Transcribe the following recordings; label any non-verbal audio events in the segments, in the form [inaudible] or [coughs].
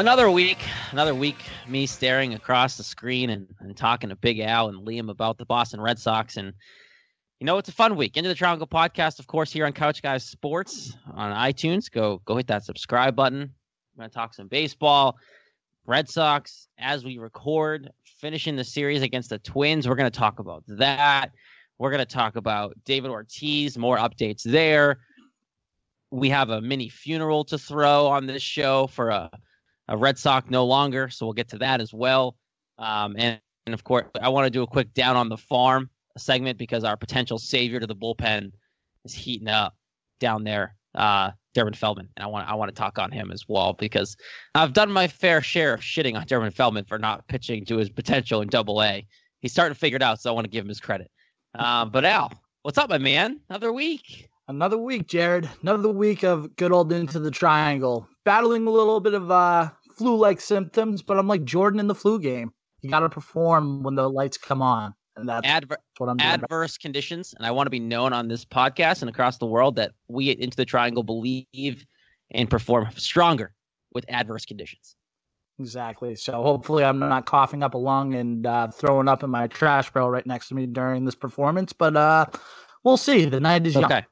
Another week, another week, me staring across the screen and, and talking to Big Al and Liam about the Boston Red Sox. And, you know, it's a fun week. Into the Triangle podcast, of course, here on Couch Guys Sports on iTunes. Go go hit that subscribe button. We're going to talk some baseball. Red Sox, as we record, finishing the series against the Twins. We're going to talk about that. We're going to talk about David Ortiz, more updates there. We have a mini funeral to throw on this show for a a Red Sox no longer, so we'll get to that as well. Um, and, and of course, I want to do a quick down on the farm segment because our potential savior to the bullpen is heating up down there, uh, Durbin Feltman, and I want I want to talk on him as well because I've done my fair share of shitting on Durbin Feltman for not pitching to his potential in Double A. He's starting to figure it out, so I want to give him his credit. Um, but Al, what's up, my man? Another week. Another week, Jared. Another week of good old into the triangle. Battling a little bit of uh, flu like symptoms, but I'm like Jordan in the flu game. You got to perform when the lights come on. And that's, Adver- what I'm doing. Adverse conditions. And I want to be known on this podcast and across the world that we at Into the Triangle believe and perform stronger with adverse conditions. Exactly. So hopefully I'm not coughing up a lung and uh, throwing up in my trash barrel right next to me during this performance. But uh, we'll see. The night is young. Okay.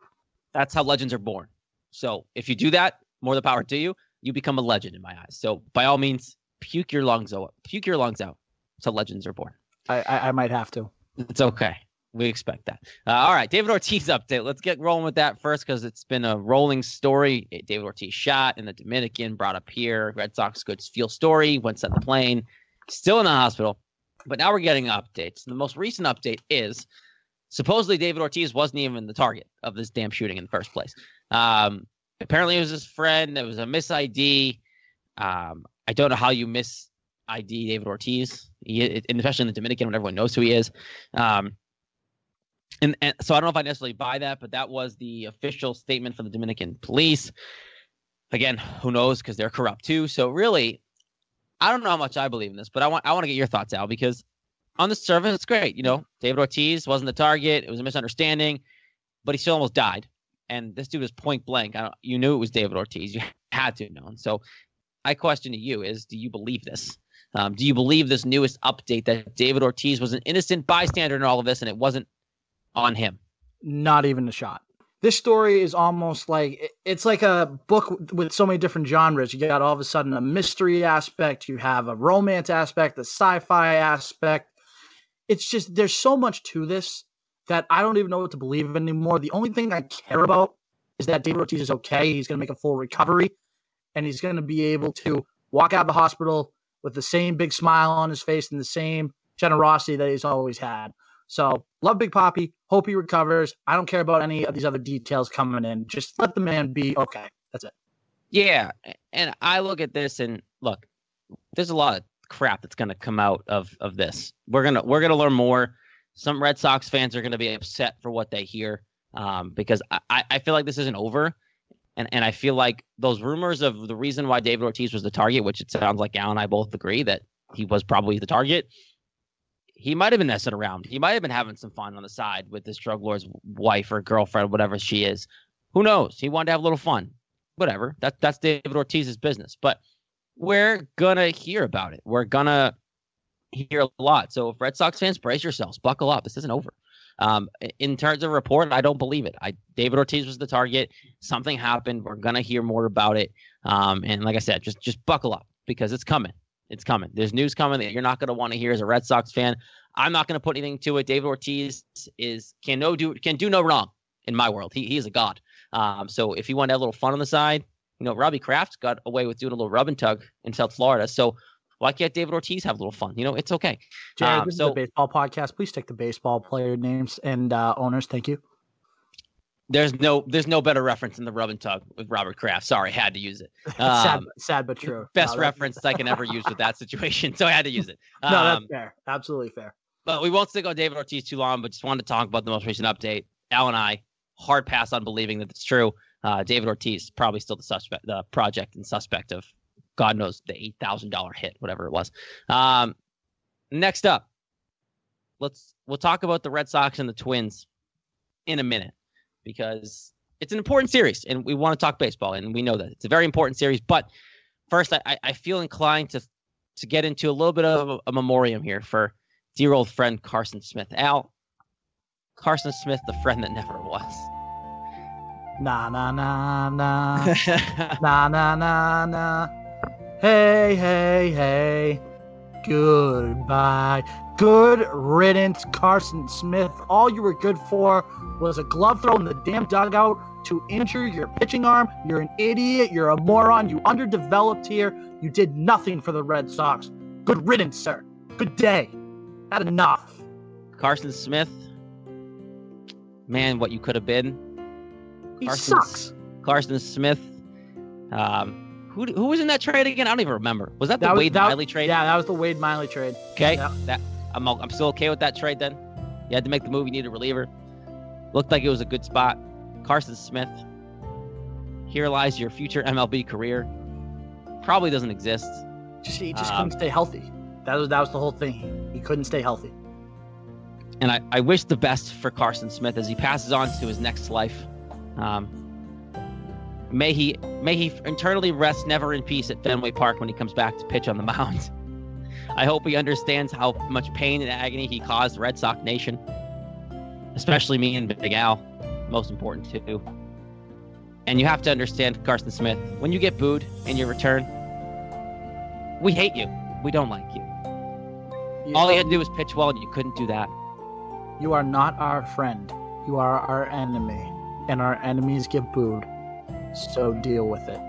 That's how legends are born. So if you do that, more the power to you you become a legend in my eyes. So by all means, puke your lungs out. Puke your lungs out. So legends are born. I, I, I might have to. It's okay. We expect that. Uh, all right, David Ortiz update. Let's get rolling with that first because it's been a rolling story. David Ortiz shot in the Dominican, brought up here. Red Sox good feel story. Went set the plane. Still in the hospital. But now we're getting updates. The most recent update is supposedly David Ortiz wasn't even the target of this damn shooting in the first place. Um, apparently it was his friend. It was a miss ID. Um, I don't know how you miss ID David Ortiz, he, especially in the Dominican when everyone knows who he is. Um, and, and so I don't know if I necessarily buy that, but that was the official statement from the Dominican police. Again, who knows because they're corrupt too. So really, I don't know how much I believe in this, but I want I want to get your thoughts out because on the surface it's great. You know, David Ortiz wasn't the target; it was a misunderstanding, but he still almost died and this dude was point blank. you knew it was David Ortiz. You [laughs] had to know. So, my question to you is: Do you believe this? Um, do you believe this newest update that David Ortiz was an innocent bystander in all of this, and it wasn't on him? Not even a shot. This story is almost like it's like a book with so many different genres. You got all of a sudden a mystery aspect, you have a romance aspect, a sci-fi aspect. It's just there's so much to this that I don't even know what to believe anymore. The only thing I care about is that David Ortiz is okay. He's going to make a full recovery, and he's going to be able to walk out of the hospital with the same big smile on his face and the same generosity that he's always had. So, love Big Poppy. Hope he recovers. I don't care about any of these other details coming in. Just let the man be okay. That's it. Yeah, and I look at this and look, there's a lot of crap that's going to come out of of this. We're gonna we're gonna learn more some Red Sox fans are going to be upset for what they hear um, because I, I feel like this isn't over. And, and I feel like those rumors of the reason why David Ortiz was the target, which it sounds like Al and I both agree that he was probably the target, he might have been messing around. He might have been having some fun on the side with this drug lord's wife or girlfriend, whatever she is. Who knows? He wanted to have a little fun. Whatever. That, that's David Ortiz's business. But we're going to hear about it. We're going to hear a lot. So if Red Sox fans, brace yourselves, buckle up. This isn't over. Um, in terms of report, I don't believe it. I David Ortiz was the target. Something happened. We're gonna hear more about it. Um, and like I said, just just buckle up because it's coming. It's coming. There's news coming that you're not gonna want to hear as a Red Sox fan. I'm not gonna put anything to it. David Ortiz is can no do can do no wrong in my world. He he is a god. Um, so if you want to have a little fun on the side, you know, Robbie Kraft got away with doing a little rub and tug in South Florida. So why can't David Ortiz have a little fun? You know, it's okay. Jared, um, this so, is a baseball podcast. Please take the baseball player names and uh, owners. Thank you. There's no there's no better reference than the rub and tug with Robert Kraft. Sorry, had to use it. [laughs] Um, sad, sad but true. [laughs] Best no, reference I can ever use with that situation, so I had to use it. Um, [laughs] no, that's um, fair. Absolutely fair. But we won't stick on David Ortiz too long. But just wanted to talk about the most recent update. Al and I hard pass on believing that it's true. Uh, David Ortiz probably still the suspect, the project and suspect of God knows the eight thousand dollar hit, whatever it was. Um, next up, let's we'll talk about the Red Sox and the Twins in a minute because it's an important series, and we want to talk baseball, and we know that it's a very important series. But first, I, I feel inclined to to get into a little bit of a, a memoriam here for dear old friend Carson Smith. Al, Carson Smith, the friend that never was. Na na na na [laughs] na na na na. Hey hey hey. Goodbye. Good riddance, Carson Smith. All you were good for was a glove throw in the damn dugout to injure your pitching arm. You're an idiot. You're a moron. You underdeveloped here. You did nothing for the Red Sox. Good riddance, sir. Good day. Had enough. Carson Smith, man, what you could have been. He Carson sucks. Carson Smith. Um, who who was in that trade again? I don't even remember. Was that the That was- Wade that- Miley trade? Yeah, that was the Wade Miley trade. Okay. Yeah. That I'm I'm still okay with that trade then. You had to make the move. You needed a reliever. Looked like it was a good spot. Carson Smith. Here lies your future MLB career. Probably doesn't exist. Just, he just Um, couldn't stay healthy. That was that was the whole thing. He couldn't stay healthy. and I, I wish the best for Carson Smith as he passes on to his next life. Um, may he may he internally rest never in peace at Fenway Park when he comes back to pitch on the [laughs] mound. I hope he understands how much pain and agony he caused the Red Sox nation, especially me and Big Al, most important too. And you have to understand, Carson Smith, when you get booed in your return, we hate you. We don't like you. You, All you had to do was pitch well, and you couldn't do that. you are not our friend. You are our enemy, and our enemies get booed. So deal with it.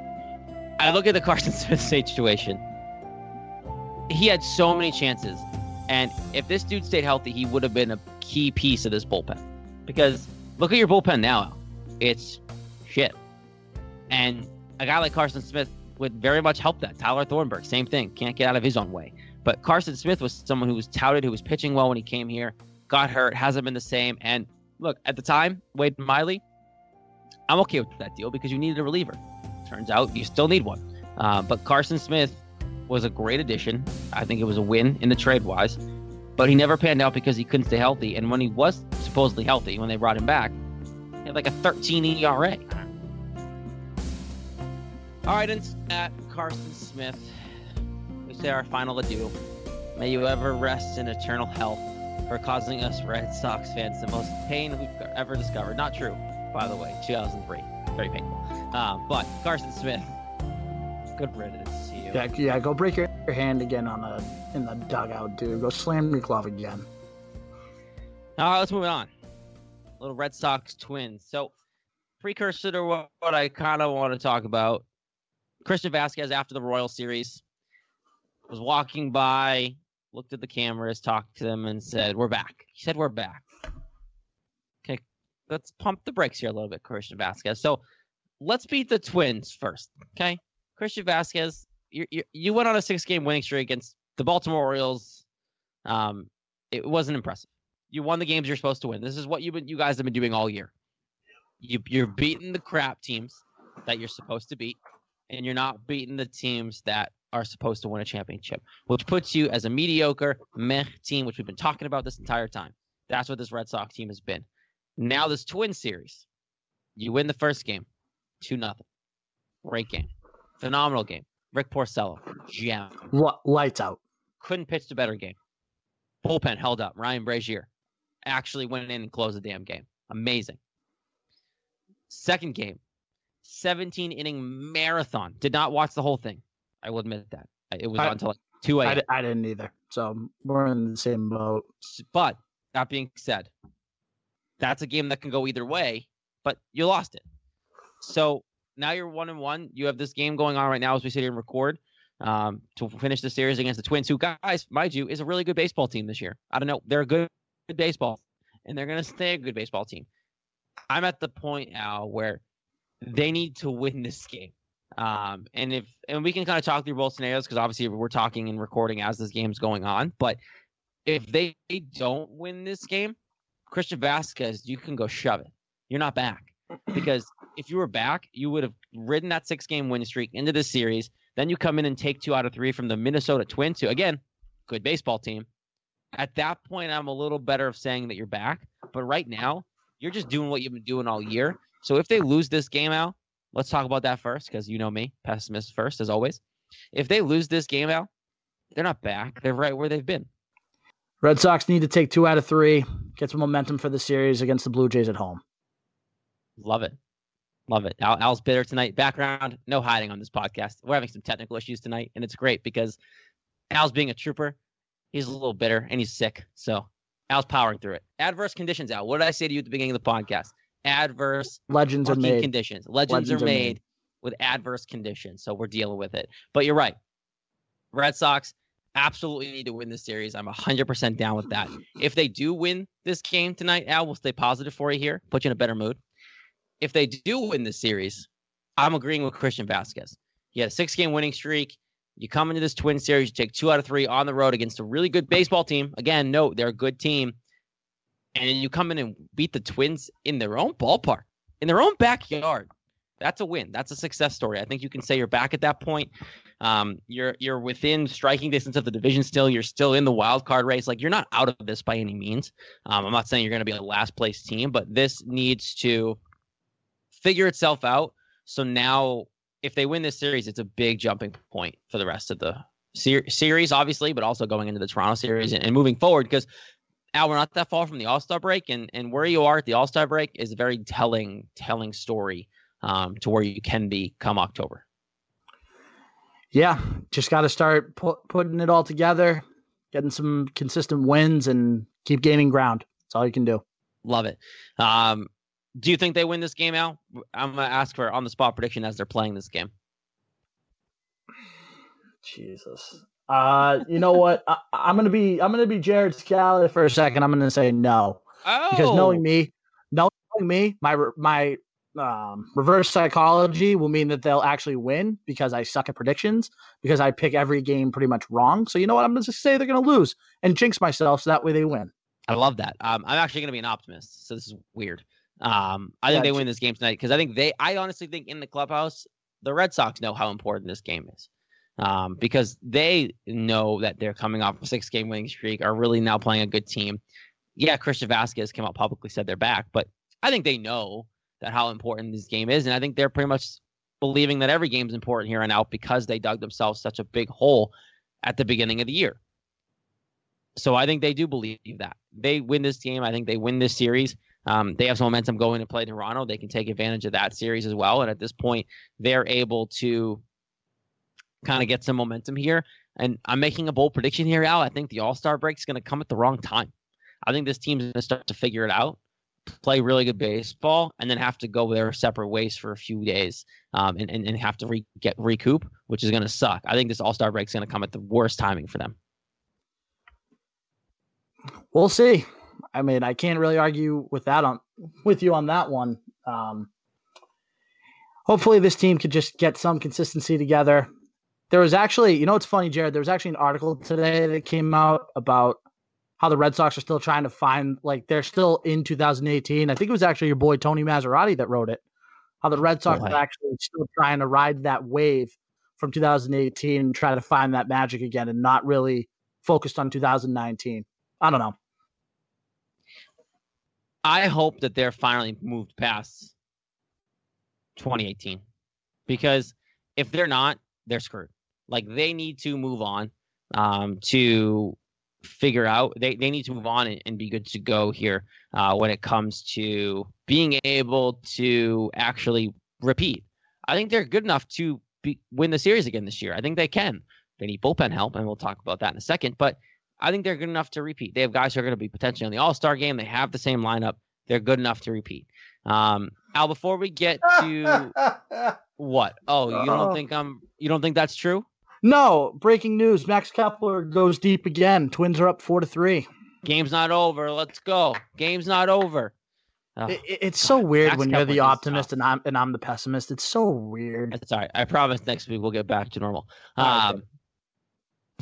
I look at the Carson [laughs] Smith situation. He had so many chances. And if this dude stayed healthy, he would have been a key piece of this bullpen. Because look at your bullpen now. It's shit. And a guy like Carson Smith would very much help that. Tyler Thornburg, same thing. Can't get out of his own way. But Carson Smith was someone who was touted, who was pitching well when he came here, got hurt, hasn't been the same. And look, at the time, Wade Miley, I'm okay with that deal because you needed a reliever. Turns out you still need one. Uh, but Carson Smith was a great addition. I think it was a win in the trade wise, but he never panned out because he couldn't stay healthy. And when he was supposedly healthy, when they brought him back, he had like a 13 ERA. All right, and at Carson Smith, we say our final adieu. May you ever rest in eternal health for causing us Red Sox fans the most pain we've ever discovered. Not true, by the way. 2003, very painful. Um, but Carson Smith, good riddance to you. Yeah, yeah. Go break your, your hand again on the in the dugout, dude. Go slam your glove again. All right, let's move on. Little Red Sox twins. So, precursor to what, what I kind of want to talk about. Christian Vázquez after the Royal Series was walking by, looked at the cameras, talked to them, and said, "We're back." He said, "We're back." Let's pump the brakes here a little bit, Christian Vázquez. So, let's beat the Twins first. Okay, Christian Vázquez, you you, you went on a six-game winning streak against the Baltimore Orioles. Um, it wasn't impressive. You won the games you're supposed to win. This is what you've been you guys have been doing all year. You you're beating the crap teams that you're supposed to beat, and you're not beating the teams that are supposed to win a championship, which puts you as a mediocre meh team, which we've been talking about this entire time. That's what this Red Sox team has been. Now this Twin Series, you win the first game, two nothing. Great game, phenomenal game. Rick Porcello, gem Li- lights out. couldn't pitch the better game. Bullpen held up. Ryan Brasier actually went in and closed the damn game. Amazing. Second game, 17 inning marathon. Did not watch the whole thing. I will admit that. It was I- on until like 2 a.m. di- I didn't either. So we're in the same boat. But that being said, that's a game that can go either way, but you lost it. So now you're one and one. You have this game going on right now as we sit here and record um, to finish the series against the Twins, who, guys, mind you, is a really good baseball team this year. I don't know. They're a good, good baseball, and they're going to stay a good baseball team. I'm at the point now where they need to win this game. Um, and if and we can kind of talk through both scenarios because obviously we're talking and recording as this game's going on. But if they don't win this game, Christian Vázquez, you can go shove it. You're not back [clears throat] because if you were back, you would have ridden that six game win streak into the series. Then you come in and take two out of three from the Minnesota Twins, who again, good baseball team. At that point, I'm a little better of saying that you're back. But right now, you're just doing what you've been doing all year. So if they lose this game out, let's talk about that first because you know me, pessimist first as always. If they lose this game out, they're not back. They're right where they've been. Red Sox need to take two out of three, get some momentum for the series against the Blue Jays at home. Love it. Love it. Al, Al's bitter tonight. Background, no hiding on this podcast. We're having some technical issues tonight, and it's great because Al's being a trooper. He's a little bitter and he's sick. So Al's powering through it. Adverse conditions, Al. What did I say to you at the beginning of the podcast? Adverse legends are made. conditions. Legends, legends are, made are made with adverse conditions. So we're dealing with it. But you're right. Red Sox absolutely need to win this series. I'm 100% down with that. If they do win this game tonight, Al, we'll stay positive for you here, put you in a better mood. If they do win this series, I'm agreeing with Christian Vázquez. He had a six game winning streak. You come into this twin series, you take two out of three on the road against a really good baseball team. Again, note they're a good team. And you come in and beat the Twins in their own ballpark, in their own backyard. That's a win. That's a success story. I think you can say you're back at that point. Um, you're you're within striking distance of the division still. You're still in the wild card race. Like you're not out of this by any means. Um, I'm not saying you're going to be a last place team, but this needs to figure itself out. So now, if they win this series, it's a big jumping point for the rest of the ser- series, obviously, but also going into the Toronto series and, and moving forward because Al, we're not that far from the All Star break, and and where you are at the All Star break is a very telling telling story um, to where you can be come October. Yeah, just got to start pu- putting it all together, getting some consistent wins, and keep gaining ground. That's all you can do. Love it. Um, do you think they win this game, Al? I'm gonna ask for on the spot prediction as they're playing this game. Jesus. Uh, you know what? I, am gonna be I'm gonna be Jared Scally for a second. I'm gonna say no. Oh. Because knowing me, knowing me, my my um, reverse psychology will mean that they'll actually win because I suck at predictions because I pick every game pretty much wrong. So you know what? I'm gonna say they're gonna lose and jinx myself so that way they win. I love that. Um, I'm actually gonna be an optimist. So this is weird. Um, I think they win this game tonight because I think they. I honestly think in the clubhouse, the Red Sox know how important this game is. Um, because they know that they're coming off a six game winning streak, are really now playing a good team. Yeah, Christian Vázquez came out publicly said they're back, but I think they know that how important this game is. And I think they're pretty much believing that every game is important here and out because they dug themselves such a big hole at the beginning of the year. So I think they do believe that. They win this game. I think they win this series. Um, they have some momentum going to play Toronto. They can take advantage of that series as well. And at this point, they're able to kind of get some momentum here. And I'm making a bold prediction here, Al. I think the All Star break is going to come at the wrong time. I think this team's going to start to figure it out, play really good baseball, and then have to go their separate ways for a few days um, and, and, and have to re- get recoup, which is going to suck. I think this All Star break is going to come at the worst timing for them. We'll see. I mean, I can't really argue with that on with you on that one. Um, hopefully, this team could just get some consistency together. There was actually, you know, it's funny, Jared. There was actually an article today that came out about how the Red Sox are still trying to find, like, they're still in 2018. I think it was actually your boy Tony Massarotti that wrote it. How the Red Sox are actually still trying to ride that wave from 2018 and try to find that magic again, and not really focused on 2019. I don't know. I hope that they're finally moved past 2018 because if they're not, they're screwed. Like they need to move on um, to figure out they, they need to move on and, and be good to go here uh, when it comes to being able to actually repeat. I think they're good enough to be, win the series again this year. I think they can. They need bullpen help, and we'll talk about that in a second. But I think they're good enough to repeat. They have guys who are going to be potentially on the All Star game. They have the same lineup. They're good enough to repeat. Um, Al, before we get to [laughs] what? Oh, you don't think I'm? You don't think that's true? No. Breaking news: Max Kepler goes deep again. Twins are up four to three. Game's not over. Let's go. Game's not over. Oh, it, it's so weird Max when Kepler you're the optimist and I'm and I'm the pessimist. It's so weird. All right. I promise next week we'll get back to normal. Um,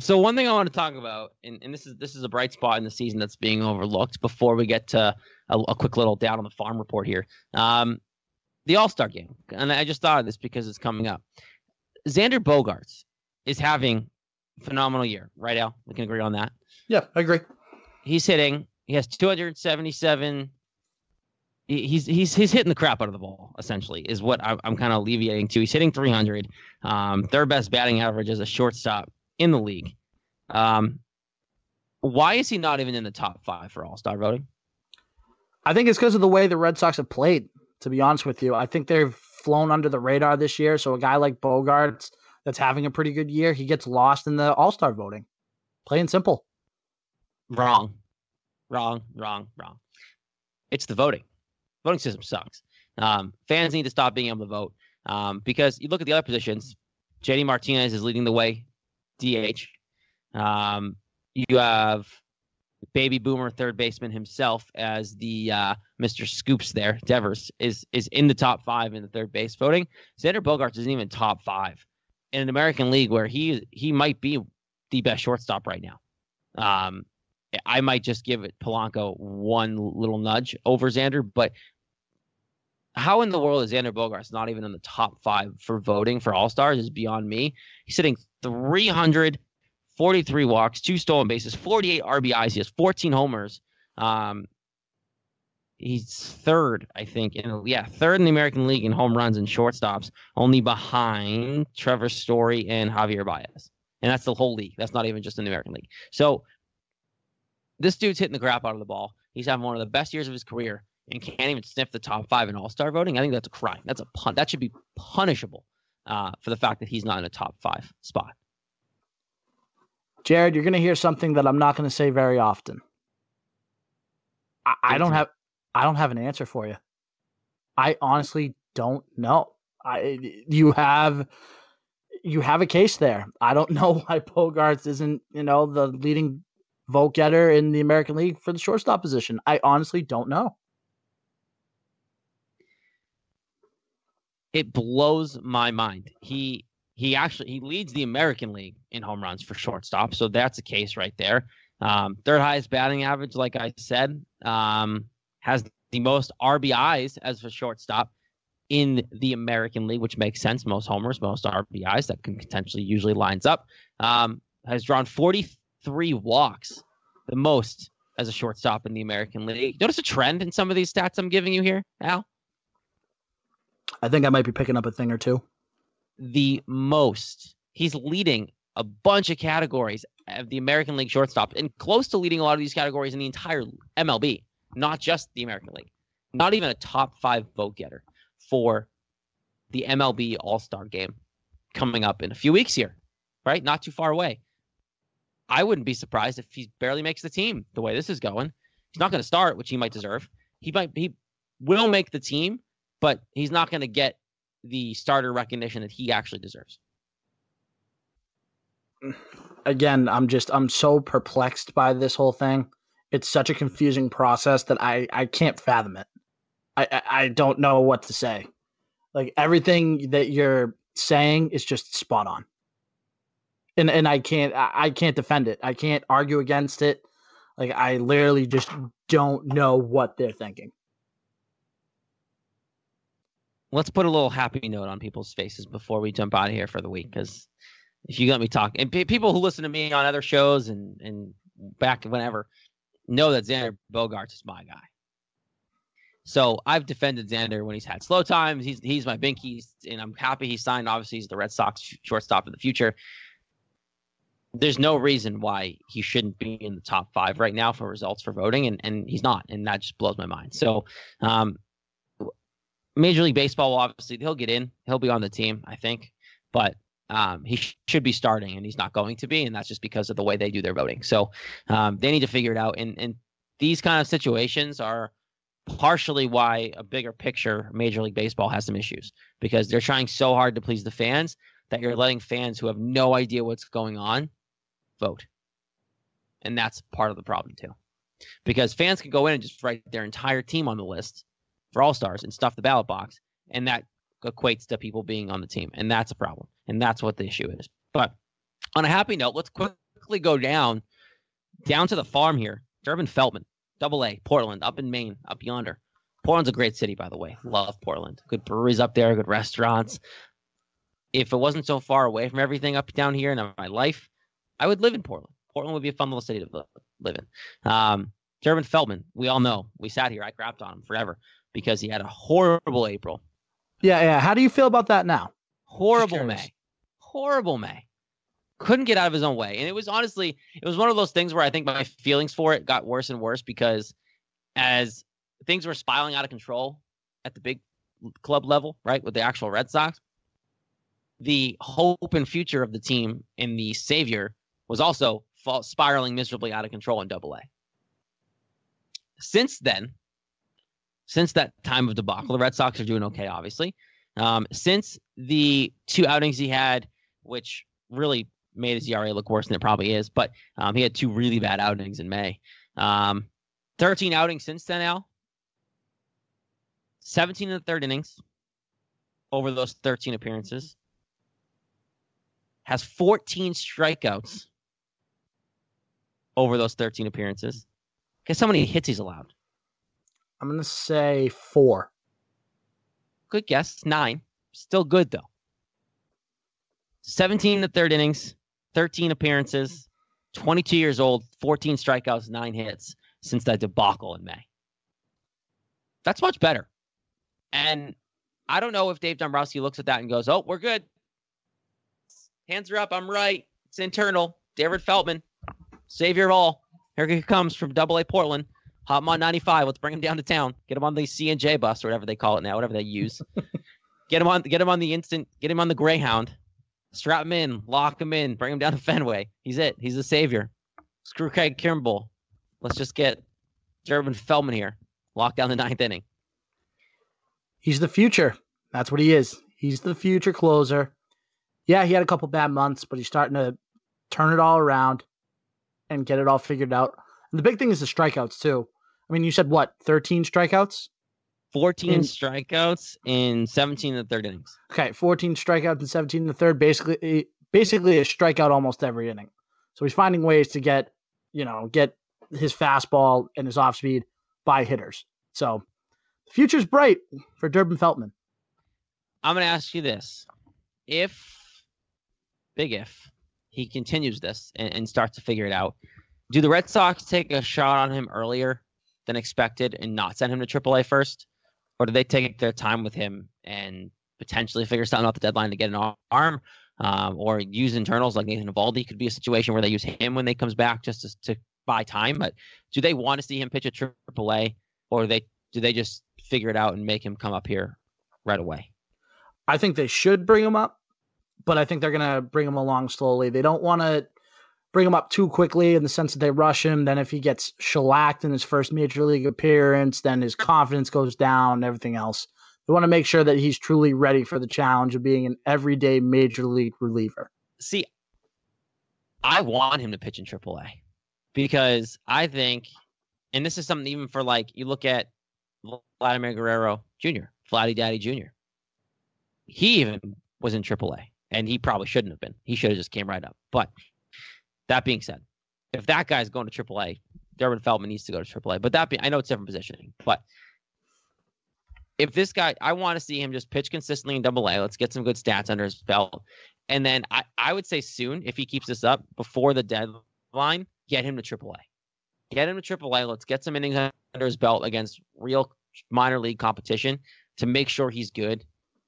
so one thing I want to talk about, and, and this is this is a bright spot in the season that's being overlooked. Before we get to a, a quick little down on the farm report here, um, the All Star game, and I just thought of this because it's coming up. Xander Bogaerts is having a phenomenal year, right, Al? We can agree on that. Yeah, I agree. He's hitting. He has 277 he's he's he's hitting the crap out of the ball. Essentially, is what I'm, I'm kind of alleviating to. He's hitting 300, um, third best batting average as a shortstop in the league. Um, why is he not even in the top five for All Star voting? I think it's because of the way the Red Sox have played. To be honest with you, I think they've flown under the radar this year. So a guy like Bogaerts that's having a pretty good year, he gets lost in the All Star voting. Plain simple. Wrong, wrong, wrong, wrong. It's the voting. Voting system sucks. Um, fans need to stop being able to vote um, because you look at the other positions. JD Martinez is leading the way, DH. Um, you have baby boomer third baseman himself as the uh, Mr. Scoops there. Devers is is in the top five in the third base voting. Xander Bogaerts isn't even top five in an American League where he he might be the best shortstop right now. Um, I might just give it Polanco one little nudge over Xander, but how in the world is Xander Bogaerts not even in the top five for voting for All Stars is beyond me. He's sitting 343 walks, two stolen bases, 48 RBIs. He has 14 homers. Um, he's third, I think, in yeah, third in the American League in home runs and shortstops, only behind Trevor Story and Javier Baez. And that's the whole league. That's not even just in the American League. So this dude's hitting the crap out of the ball. He's having one of the best years of his career and can't even sniff the top five in All Star voting. I think that's a crime. That's a pun. That should be punishable uh, for the fact that he's not in a top five spot. Jared, you're going to hear something that I'm not going to say very often. I, I don't have I don't have an answer for you. I honestly don't know. I you have you have a case there. I don't [laughs] know why Bogaerts isn't, you know, the leading vote getter in the American League for the shortstop position. I honestly don't know. It blows my mind. He he actually he leads the American League in home runs for shortstop, so that's a case right there. Um, third highest batting average, like I said, um, has the most RBIs as a shortstop in the American League, which makes sense. Most homers, most RBIs that can potentially usually lines up. Um, has drawn 43 walks, the most as a shortstop in the American League. Notice a trend in some of these stats I'm giving you here, Al? I think I might be picking up a thing or two. The most. He's leading a bunch of categories of the American League shortstop and close to leading a lot of these categories in the entire MLB, not just the American League. Not even a top five vote getter for the MLB All Star game coming up in a few weeks here, right? Not too far away. I wouldn't be surprised if he barely makes the team the way this is going. He's not going to start, which he might deserve. He might he will make the team, but he's not going to get the starter recognition that he actually deserves. Again, I'm just I'm so perplexed by this whole thing. It's such a confusing process that I I can't fathom it. I, I don't know what to say. Like everything that you're saying is just spot on. And and I can't I can't defend it. I can't argue against it. Like I literally just don't know what they're thinking. Let's put a little happy note on people's faces before we jump out of here for the week because if you let me talk and p- people who listen to me on other shows and and back whenever know that Xander Bogaerts is my guy. So I've defended Xander when he's had slow times. He's he's my binky, and I'm happy he signed. Obviously, he's the Red Sox shortstop in the future. There's no reason why he shouldn't be in the top five right now for results for voting, and and he's not, and that just blows my mind. So, um, Major League Baseball obviously he'll get in, he'll be on the team, I think, but um, he sh- should be starting, and he's not going to be, and that's just because of the way they do their voting. So um, they need to figure it out, and and these kind of situations are partially why a bigger picture Major League Baseball has some issues because they're trying so hard to please the fans that you're letting fans who have no idea what's going on vote. And that's part of the problem too. Because fans can go in and just write their entire team on the list for All Stars and stuff the ballot box, and that equates to people being on the team. And that's a problem. And that's what the issue is. But on a happy note, let's quickly go down down to the farm here. Durbin Feltman, Double A, Portland, up in Maine, up yonder. Portland's a great city, by the way. Love Portland. Good breweries up there, good restaurants. If it wasn't so far away from everything up down here in my life, I would live in Portland. Portland would be a fun little city to live in. Um, Durbin Feltman, we all know. We sat here. I crapped on him forever. because he had a horrible April. Yeah, yeah. How do you feel about that now? Horrible May. Horrible May. Couldn't get out of his own way. And it was honestly, it was one of those things where I think my feelings for it got worse and worse because as things were spiraling out of control at the big club level, right, with the actual Red Sox, the hope and future of the team and the savior was also fall, spiraling miserably out of control in Double A. Since then, since that time of debacle, the Red Sox are doing okay, obviously. Um, since the two outings he had, which really made his ERA look worse than it probably is, but um, he had two really bad outings in May. Um, 13 outings since then, Al. 17 in the third innings over those 13 appearances. Has 14 strikeouts over those 13 appearances. Guess how many hits he's allowed? I'm to say four. Good guess. Nine. Still good, though. 17 in the third innings, 13 appearances, 22 years old, 14 strikeouts, nine hits since that debacle in May. That's much better. And I don't know if Dave Dombrowski looks at that and goes, oh, we're good. Hands are up. I'm right. It's internal. David Feltman, savior of all. Here he comes from Double A Portland. Hot on 95. Let's bring him down to town. Get him on the C and J bus or whatever they call it now, whatever they use. [laughs] get him on. Get him on the instant. Get him on the Greyhound. Strap him in. Lock him in. Bring him down to Fenway. He's it. He's the savior. Screw Craig Kimbrel. Let's just get Durbin Feltman here. Lock down the ninth inning. He's the future. That's what he is. He's the future closer. Yeah, he had a couple bad months, but he's starting to turn it all around and get it all figured out. And the big thing is the strikeouts too. I mean, you said what? 13 strikeouts? 14 in, strikeouts in 17 in the third innings. Okay, 14 strikeouts in 17 in the third. Basically, eh, basically a strikeout almost every inning. So he's finding ways to get, you know, get his fastball and his off speed by hitters. So the future's bright for Durbin Feltman. I'm going to ask you this: If, big if, he continues this and, and starts to figure it out, do the Red Sox take a shot on him earlier than expected and not send him to AAA first, or do they take their time with him and potentially figure something out the deadline to get an arm? Um, or use internals like Nathan Eovaldi could be a situation where they use him when they comes back just to, to buy time. But do they want to see him pitch at AAA, or they do they just figure it out and make him come up here right away? I think they should bring him up, but I think they're gonna bring him along slowly. They don't want to bring him up too quickly in the sense that they rush him. Then if he gets shellacked in his first major league appearance, then his confidence goes down and everything else. They want to make sure that he's truly ready for the challenge of being an everyday major league reliever. See, I want him to pitch in AAA because I think, and this is something even for like you look at Vladimir Guerrero Jr., Vladdy Daddy Jr. He even was in AAA, and he probably shouldn't have been. He should have just came right up. But that being said, if that guy's going to AAA, Durbin Feltman needs to go to AAA. But that being, I know it's different positioning, but if this guy, I want to see him just pitch consistently in Double A. Let's get some good stats under his belt, and then I, I would say soon, if he keeps this up before the deadline, get him to AAA. Get him to AAA. Let's get some innings under his belt against real minor league competition to make sure he's good.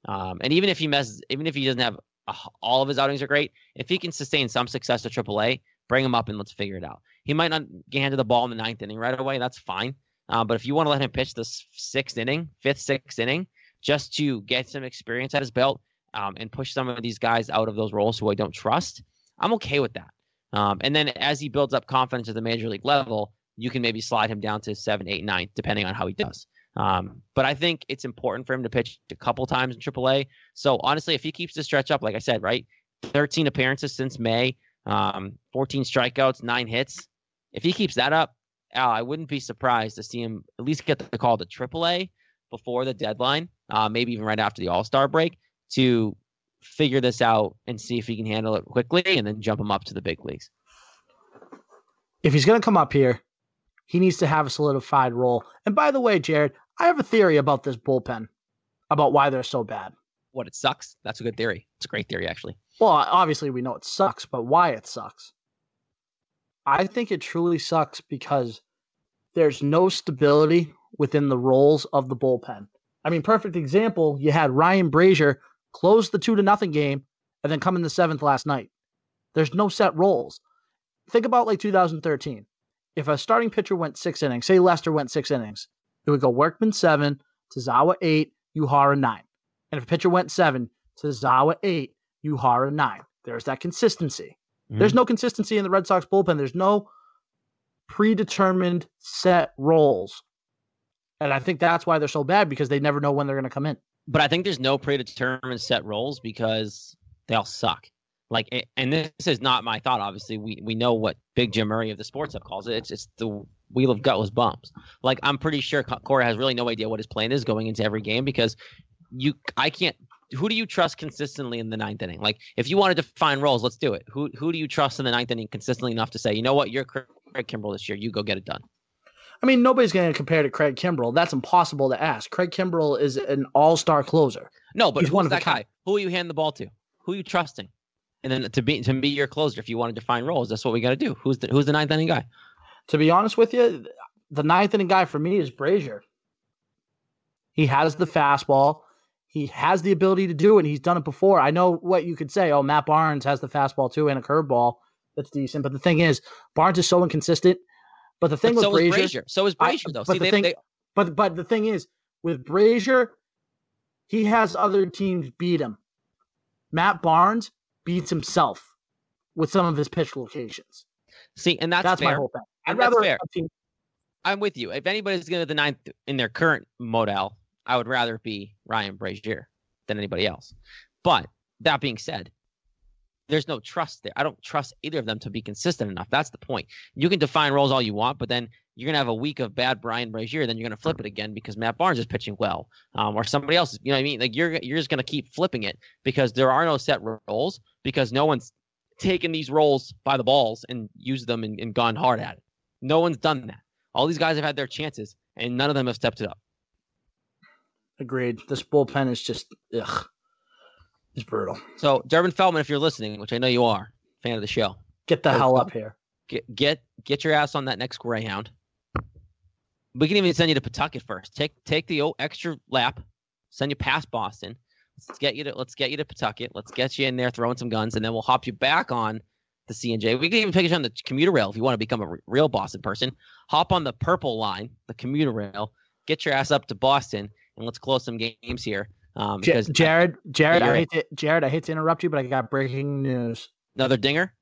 Um, and even if he messes, even if he doesn't have all of his outings are great, if he can sustain some success at AAA, bring him up and let's figure it out. He might not get handed the ball in the ninth inning right away. That's fine. Uh, but if you want to let him pitch the sixth inning, fifth, sixth inning, just to get some experience at his belt um, and push some of these guys out of those roles who I don't trust, I'm okay with that. Um, and then as he builds up confidence at the major league level, you can maybe slide him down to seven, eight, nine, depending on how he does. Um, but I think it's important for him to pitch a couple times in AAA. So honestly, if he keeps the stretch up, like I said, right, 13 appearances since May, um, 14 strikeouts, nine hits. If he keeps that up, Al, I wouldn't be surprised to see him at least get the call to AAA before the deadline, uh, maybe even right after the All Star break, to figure this out and see if he can handle it quickly and then jump him up to the big leagues. If he's going to come up here, he needs to have a solidified role. And by the way, Jared, I have a theory about this bullpen, about why they're so bad. What, it sucks? That's a good theory. It's a great theory, actually. Well, obviously, we know it sucks, but why it sucks? I think it truly sucks because there's no stability within the roles of the bullpen. I mean, perfect example, you had Ryan Brasier close the two to nothing game and then come in the seventh last night. There's no set roles. Think about like 2013. If a starting pitcher went six innings, say Lester went six innings, it would go Workman seven, Tazawa eight, Uehara nine. And if a pitcher went seven, Tazawa eight, Uehara nine. There's that consistency. Mm-hmm. There's no consistency in the Red Sox bullpen. There's no predetermined set roles. And I think that's why they're so bad because they never know when they're going to come in. But I think there's no predetermined set roles because they all suck. Like, and this is not my thought. Obviously, we we know what Big Jim Murray of the Sports Hub calls it. It's it's the wheel of gutless bumps. Like, I'm pretty sure Cora has really no idea what his plan is going into every game because you I can't who do you trust consistently in the ninth inning? Like, if you want to define roles, let's do it. Who who do you trust in the ninth inning consistently enough to say, you know what, you're Craig Kimbrel this year. You go get it done. I mean, nobody's going to compare to Craig Kimbrel. That's impossible to ask. Craig Kimbrel is an all-star closer. No, but He's one of that guy? Who are you handing the ball to? Who are you trusting? And then to be to be your closer, if you want to define roles, that's what we got to do. Who's the who's the ninth inning guy? To be honest with you, the ninth inning guy for me is Brasier. He has the fastball he has the ability to do it. And he's done it before. I know what you could say. Oh, Matt Barnes has the fastball too and a curveball that's decent. But the thing is, Barnes is so inconsistent. But the thing but with so Brasier, Brasier, so is Brasier I, though. But See, the they, thing, they... but but the thing is, with Brasier, he has other teams beat him. Matt Barnes beats himself with some of his pitch locations. See, and that's, that's fair. my whole thing. I'd rather. I'm with you. If anybody's going to the ninth in their current modal, I would rather be Ryan Brasier than anybody else. But that being said, there's no trust there. I don't trust either of them to be consistent enough. That's the point. You can define roles all you want, but then you're gonna have a week of bad Brian Brasier, then you're gonna flip it again because Matt Barnes is pitching well, um, or somebody else. You know what I mean? Like you're you're just gonna keep flipping it because there are no set roles because no one's taken these roles by the balls and used them and, and gone hard at it. No one's done that. All these guys have had their chances and none of them have stepped it up. Agreed. This bullpen is just ugh. It's brutal. So Durbin Feltman, if you're listening, which I know you are, fan of the show, get the hell up here. Get get get your ass on that next Greyhound. We can even send you to Pawtucket first. Take take the extra lap, send you past Boston. Let's get you to let's get you to Pawtucket. Let's get you in there throwing some guns, and then we'll hop you back on the CNJ. We can even pick you on the commuter rail if you want to become a real Boston person. Hop on the purple line, the commuter rail. Get your ass up to Boston, and let's close some games here. Um, because Jared, Jared, I hate to, Jared, I hate to interrupt you, but I got breaking news. Another dinger?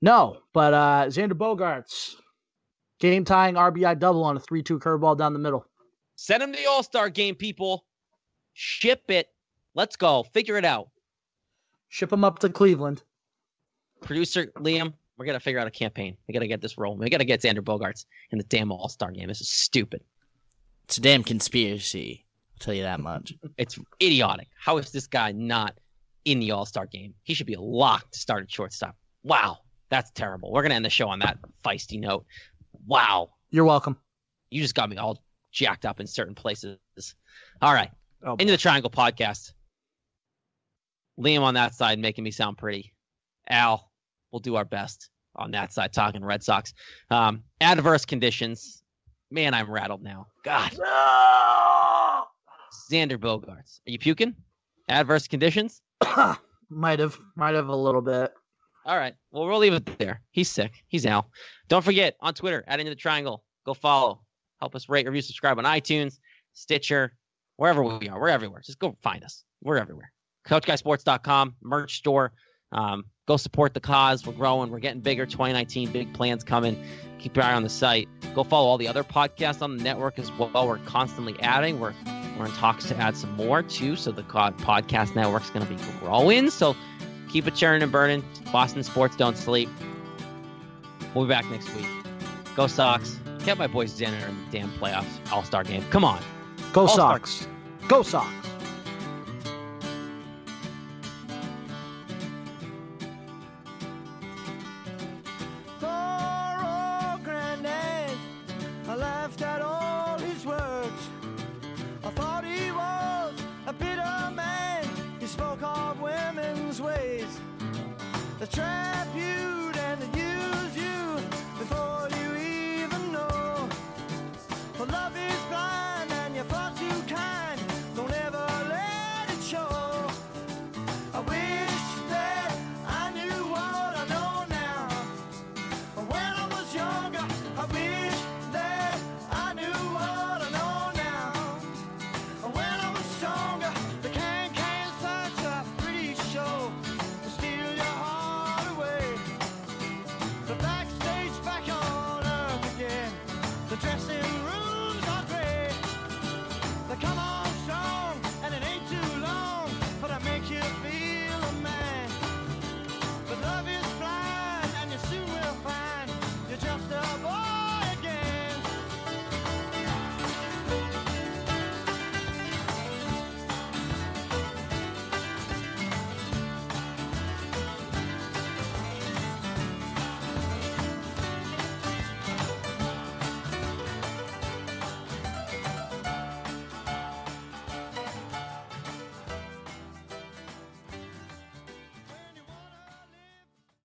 No, but uh, Xander Bogaerts game tying RBI double on a three-two curveball down the middle. Send him to the All Star game, people. Ship it. Let's go. Figure it out. Ship him up to Cleveland. Producer Liam, we're gonna figure out a campaign. We gotta get this rolling. We gotta get Xander Bogaerts in the damn All Star game. This is stupid. It's a damn conspiracy. I'll tell you that much. It's idiotic. How is this guy not in the All Star game? He should be locked to start at shortstop. Wow, that's terrible. We're gonna end the show on that feisty note. Wow. You're welcome. You just got me all jacked up in certain places. All right. Oh, Into the Triangle podcast. Liam on that side making me sound pretty. Al, we'll do our best on that side talking Red Sox. Um, adverse conditions Man, I'm rattled now. God. No! Xander Bogaerts. Are you puking? Adverse conditions? [coughs] might have. Might have a little bit. All right. Well, we'll leave it there. He's sick. He's out. Don't forget on Twitter, at Into the Triangle. Go follow. Help us rate, review, subscribe on iTunes, Stitcher, wherever we are. We're everywhere. Just go find us. We're everywhere. CoachGuySports.com, merch store. Um, go support the cause. We're growing. We're getting bigger. 2019, big plans coming keep your eye on the site. Go follow all the other podcasts on the network as well. We're constantly adding. We're we're in talks to add some more too. So the podcast network's going to be growing. So keep it churning and burning. Boston sports don't sleep. We'll be back next week. Go Sox. Get my boys in the damn playoffs All Star game. Come on. Go All-Star. Sox. Go Sox.